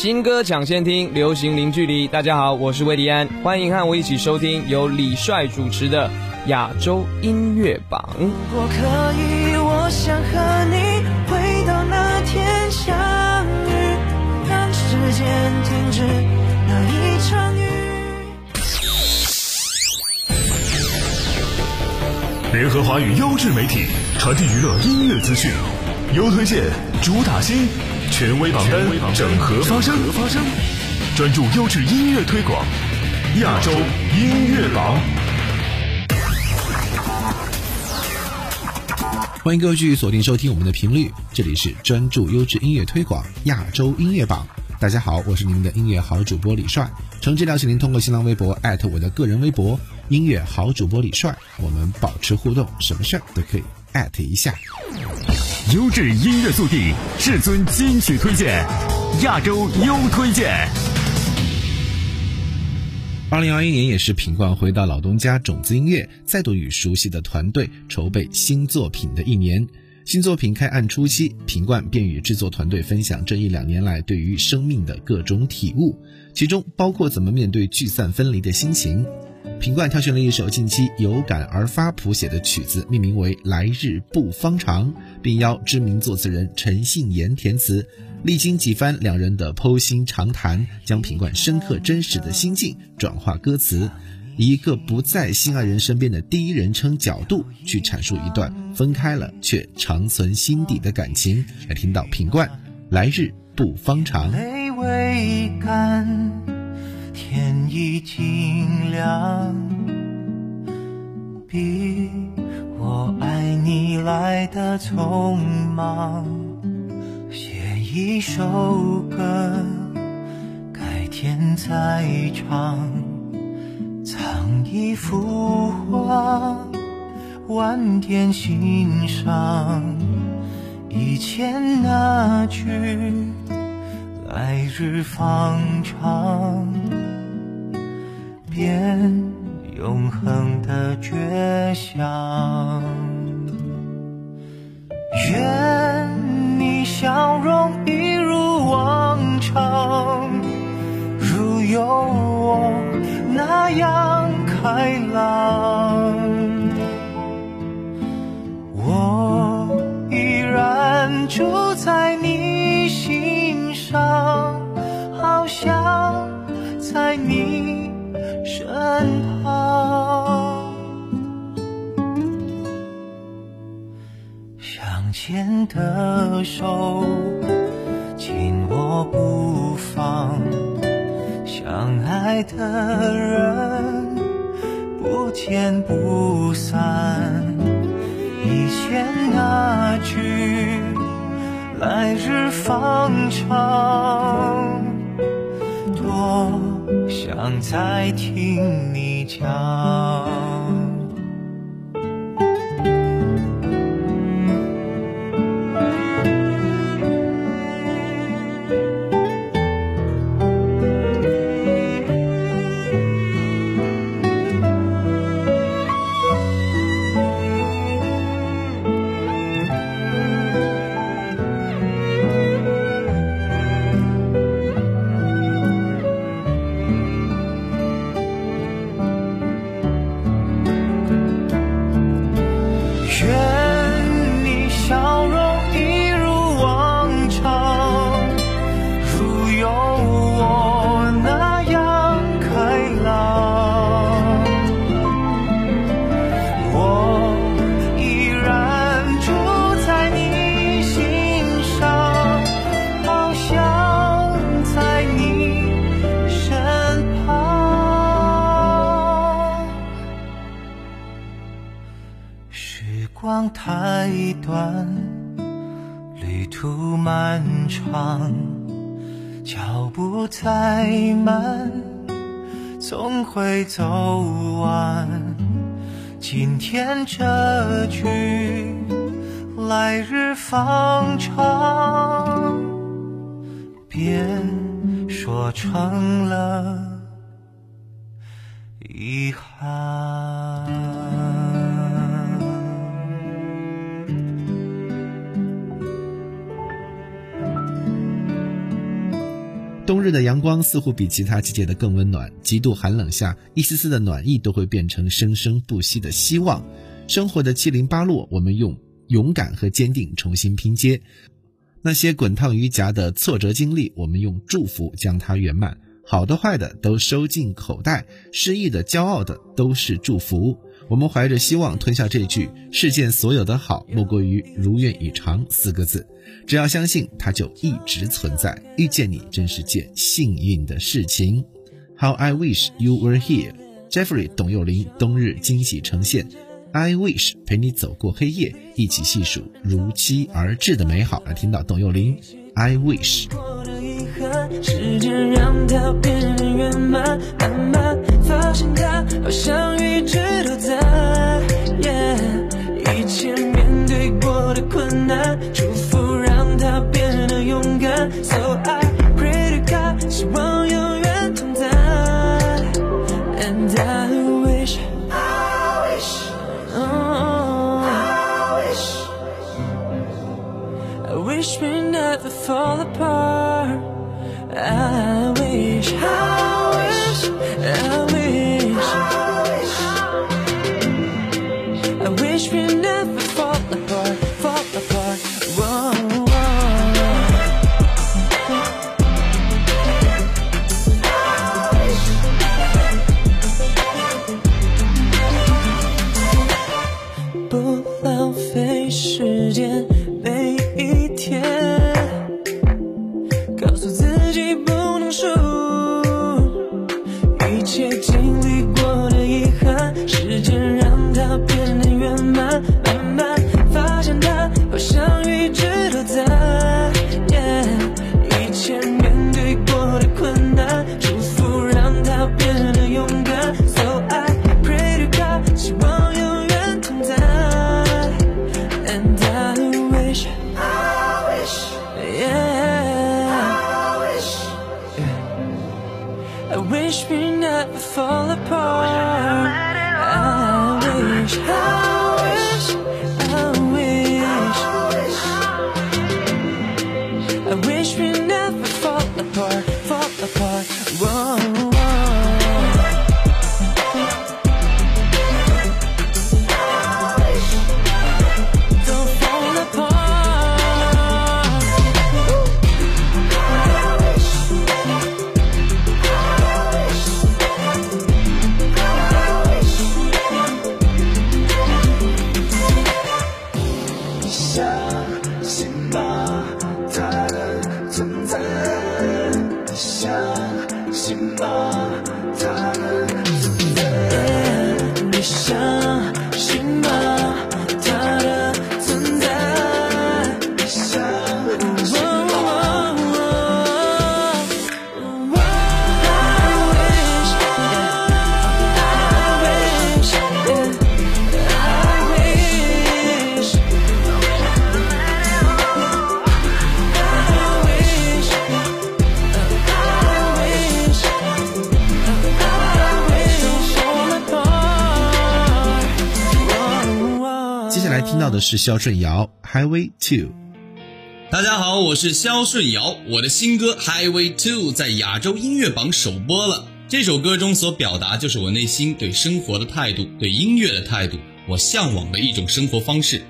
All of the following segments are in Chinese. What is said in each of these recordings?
新歌抢先听，流行零距离。大家好，我是魏迪安，欢迎和我一起收听由李帅主持的亚洲音乐榜。如果可以，我想和你回到那天相遇，让时间停止那一场雨。联合华语优质媒体，传递娱乐音乐资讯，优推荐，主打新，权威榜单，整合发声，专注优质音乐推广，亚洲音乐榜。欢迎各位继续锁定收听我们的频率，这里是专注优质音乐推广亚洲音乐榜。大家好，我是你们的音乐好主播李帅。诚挚邀请您通过新浪微博艾特我的个人微博“音乐好主播李帅”，我们保持互动，什么事儿都可以艾特一下。优质音乐速递，至尊金曲推荐，亚洲优推荐。二零二一年也是品冠回到老东家种子音乐，再度与熟悉的团队筹备新作品的一年。新作品开案初期，品冠便与制作团队分享这一两年来对于生命的各种体悟，其中包括怎么面对聚散分离的心情。品冠挑选了一首近期有感而发谱写的曲子，命名为《来日不方长》，并邀知名作词人陈信言填词。历经几番两人的剖心长谈，将品冠深刻真实的心境转化歌词。以一个不在心爱人身边的第一人称角度去阐述一段分开了却长存心底的感情，来听到品冠来日不方长。天已经亮，比我爱你来的匆忙。写一首歌，改天再唱。藏一幅画，晚点欣赏。以前那句“来日方长”，变永恒的绝响。愿牵的手，紧握不放。相爱的人不见不散，以前那句“来日方长”，多想再听你讲。旅途漫长，脚步再慢，总会走完。今天这句“来日方长”，别说成了遗憾。冬日的阳光似乎比其他季节的更温暖，极度寒冷下，一丝丝的暖意都会变成生生不息的希望。生活的七零八落，我们用勇敢和坚定重新拼接；那些滚烫于颊的挫折经历，我们用祝福将它圆满。好的坏的都收进口袋，失意的骄傲的都是祝福。我们怀着希望吞下这句“世间所有的好，莫过于如愿以偿”四个字。只要相信，它就一直存在。遇见你真是件幸运的事情。How I wish you were here, Jeffrey 董又霖冬日惊喜呈现。I wish 陪你走过黑夜，一起细数如期而至的美好。来听到董又霖，I wish。时间让它变圆满，慢慢发现它好像一直 we never fall apart. I wish, I 听到的是肖顺尧《Highway Two》。大家好，我是肖顺尧，我的新歌《Highway Two》在亚洲音乐榜首播了。这首歌中所表达就是我内心对生活的态度，对音乐的态度，我向往的一种生活方式。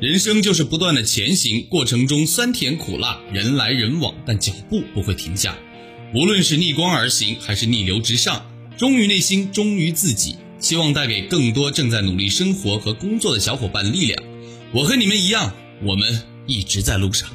人生就是不断的前行，过程中酸甜苦辣，人来人往，但脚步不会停下。无论是逆光而行，还是逆流直上，忠于内心，忠于自己。希望带给更多正在努力生活和工作的小伙伴力量。我和你们一样，我们一直在路上。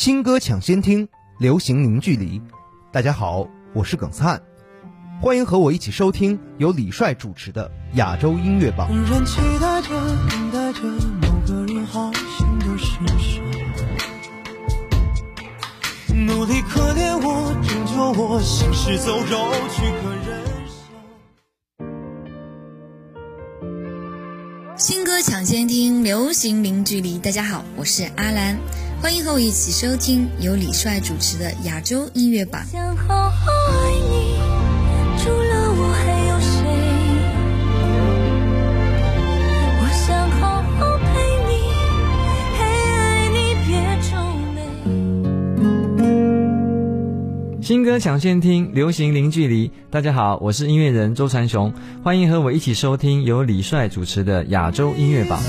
新歌抢先听，流行零距离。大家好，我是耿灿，欢迎和我一起收听由李帅主持的亚洲音乐榜。仍期待着，等待着某个人好心的施舍，努力可怜我，拯救我，行尸走肉躯壳人生。新歌抢先听，流行零距离。大家好，我是阿兰。欢迎和我一起收听由李帅主持的亚洲音乐榜。想好好爱你，除了我还有谁？我想好好陪你，嘿，爱你别皱眉。新歌抢先听，流行零距离。大家好，我是音乐人周传雄，欢迎和我一起收听由李帅主持的亚洲音乐榜。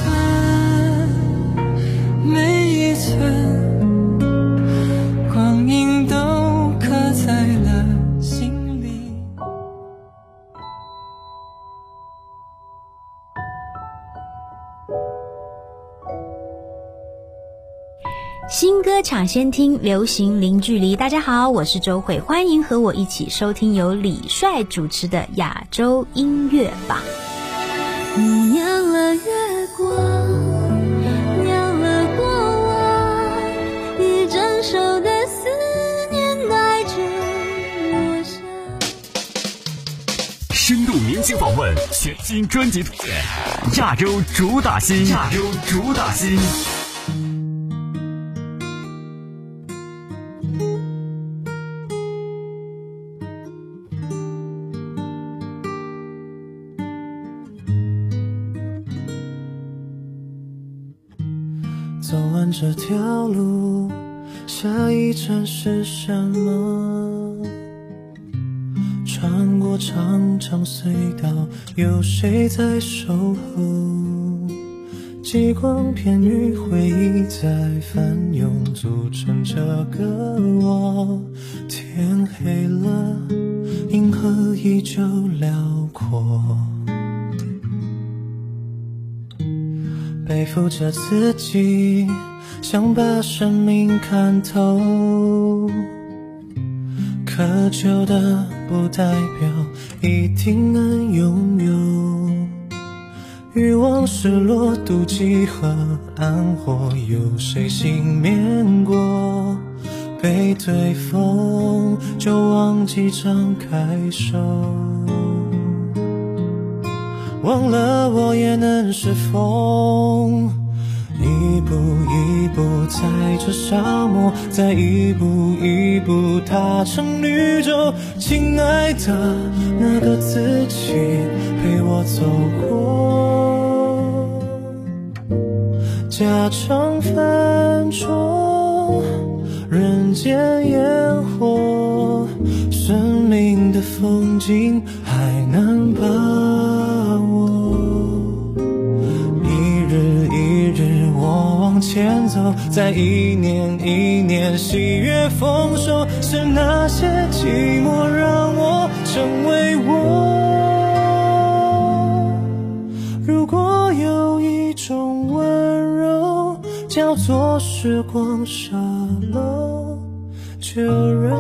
新歌抢先听，流行零距离。大家好，我是周慧，欢迎和我一起收听由李帅主持的亚洲音乐榜。你酿了月光，酿了过往，一整首的思念带着我想。深度明星访问，全新专辑推荐，亚洲主打新，亚洲主打新。下一站是什么？穿过长长隧道，有谁在守候？极光片语，回忆在翻涌，组成这个我。天黑了，银河依旧辽阔，背负着自己，想把生命看透。渴求的不代表一定能拥有，欲望失落、妒忌和暗火，有谁幸免过？背对风就忘记张开手，忘了我也能是风。一步一步踩着沙漠，再一步一步踏成绿洲。亲爱的，那个自己陪我走过，家常饭桌，人间烟火，生命的风景还能把前走，在一年一年喜悦丰收，是那些寂寞让我成为我。如果有一种温柔叫做时光沙漏，就让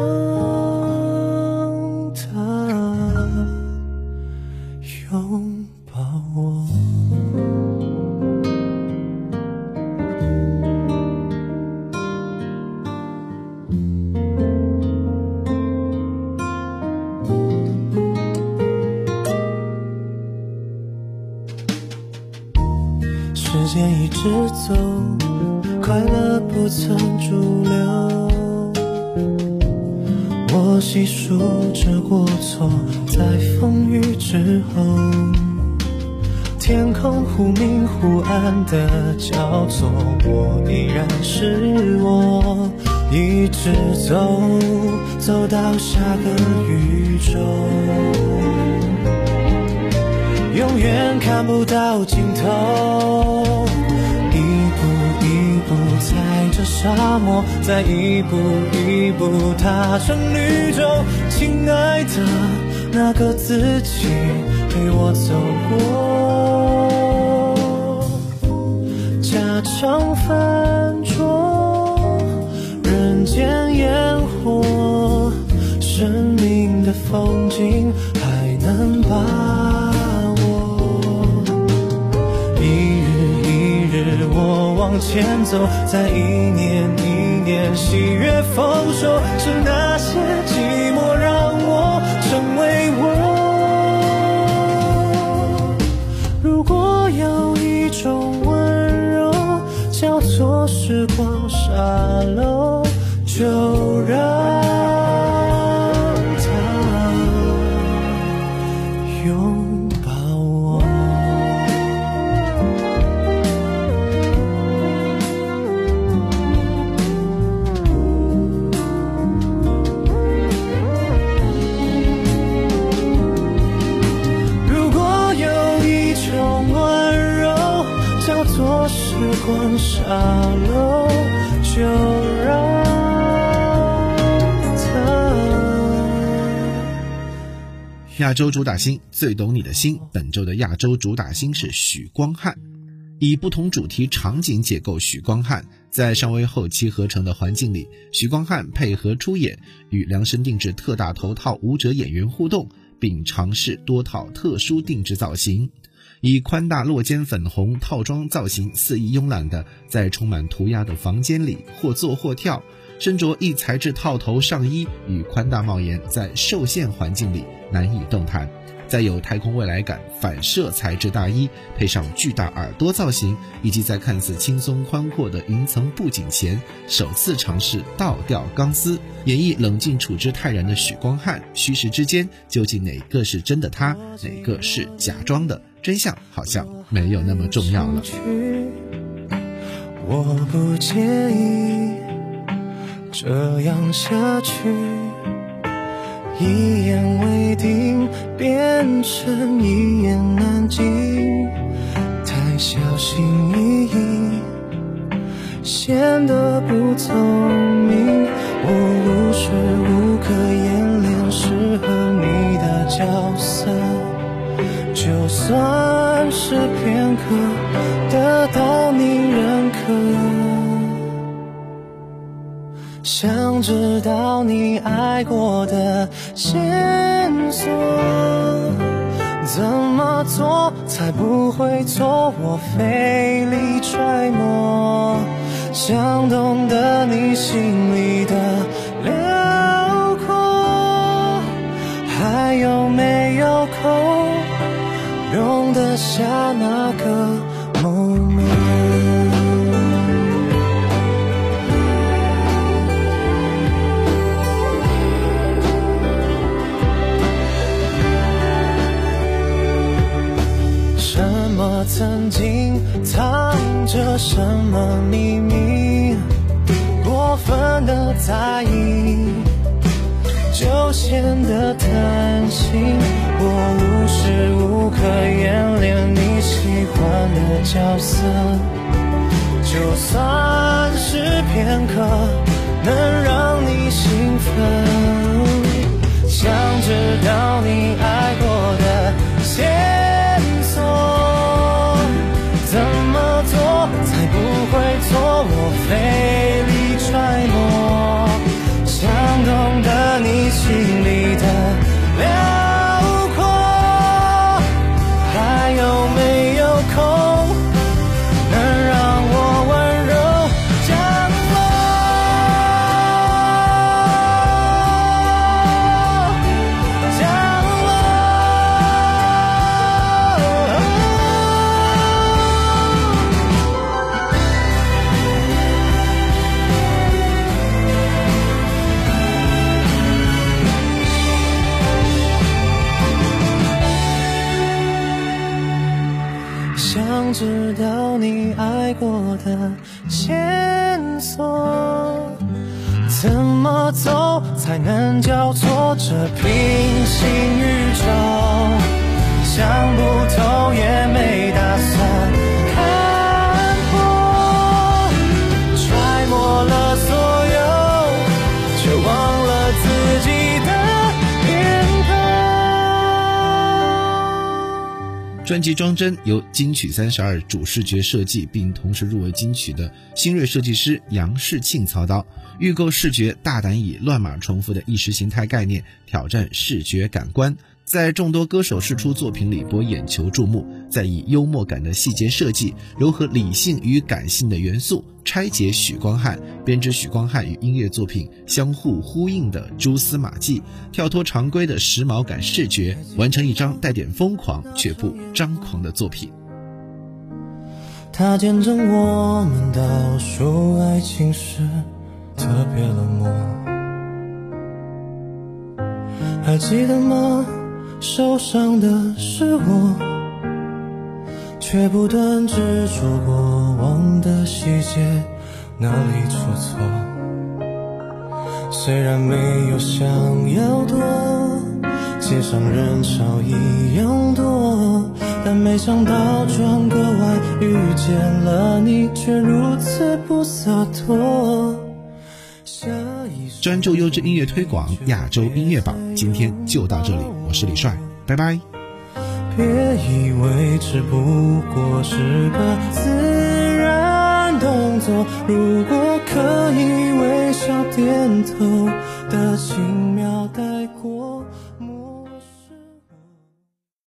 在风雨之后，天空忽明忽暗的交错，我依然是我，一直走，走到下个宇宙。永远看不到尽头，踩着沙漠，再一步一步踏成绿洲。亲爱的，那个自己陪我走过，家常饭桌，人间烟火，生命的风景还能把。前走，在一年一年喜悦丰收，是那些寂寞让我成为我。如果有一种温柔叫做时光沙漏，就时光沙漏，就让。亚洲主打星最懂你的心，本周的亚洲主打星是许光汉，以不同主题场景解构许光汉，在尚未后期合成的环境里，许光汉配合出演，与量身定制特大头套舞者演员互动，并尝试多套特殊定制造型。以宽大落肩粉红套装造型肆意慵懒的在充满涂鸦的房间里或坐或跳，身着一材质套头上衣与宽大帽檐，在受限环境里难以动弹。再有太空未来感反射材质大衣，配上巨大耳朵造型，以及在看似轻松宽阔的云层布景前，首次尝试倒吊钢丝，演绎冷静处之泰然的许光汉。虚实之间，究竟哪个是真的他，哪个是假装的？真相好像没有那么重要了。我不介意这样下去，一言为定变成一言难尽，太小心翼翼，显得不聪明。我无时无刻演练适合你的角色，就算是片刻，得到你认可。想知道你爱过的线索，怎么做才不会错？我费力揣摩，想懂得你心里的辽阔，还有没有空容得下那个某某？什么曾经藏着什么秘密？过分的在意，就显得贪心。我无时无刻演练你喜欢的角色，就算是片刻，能让你兴奋。想知道你爱过的线索，怎么做才不会错？我费力揣摩，想懂得你心里的专辑《装帧》由金曲三十二主视觉设计并同时入围金曲的新锐设计师杨世庆操刀，预购视觉大胆以乱码重复的意识形态概念挑战视觉感官，在众多歌手试出作品里博眼球注目，再以幽默感的细节设计糅合理性与感性的元素，拆解许光汉，编织许光汉与音乐作品相互呼应的蛛丝马迹，跳脱常规的时髦感视觉，完成一张带点疯狂却不张狂的作品。他见证我们倒数爱情时特别冷漠，还记得吗？受伤的是我，却不断执着过往的细节，哪里出错？虽然没有想要躲，街上人潮一样多，但没想到转个弯遇见了你，却如此不洒脱。下一首专注优质音乐推广亚洲音乐榜，今天就到这里，我是李帅，拜拜。别以为只不过是个自然动作，如果可以微笑点头的轻描带过。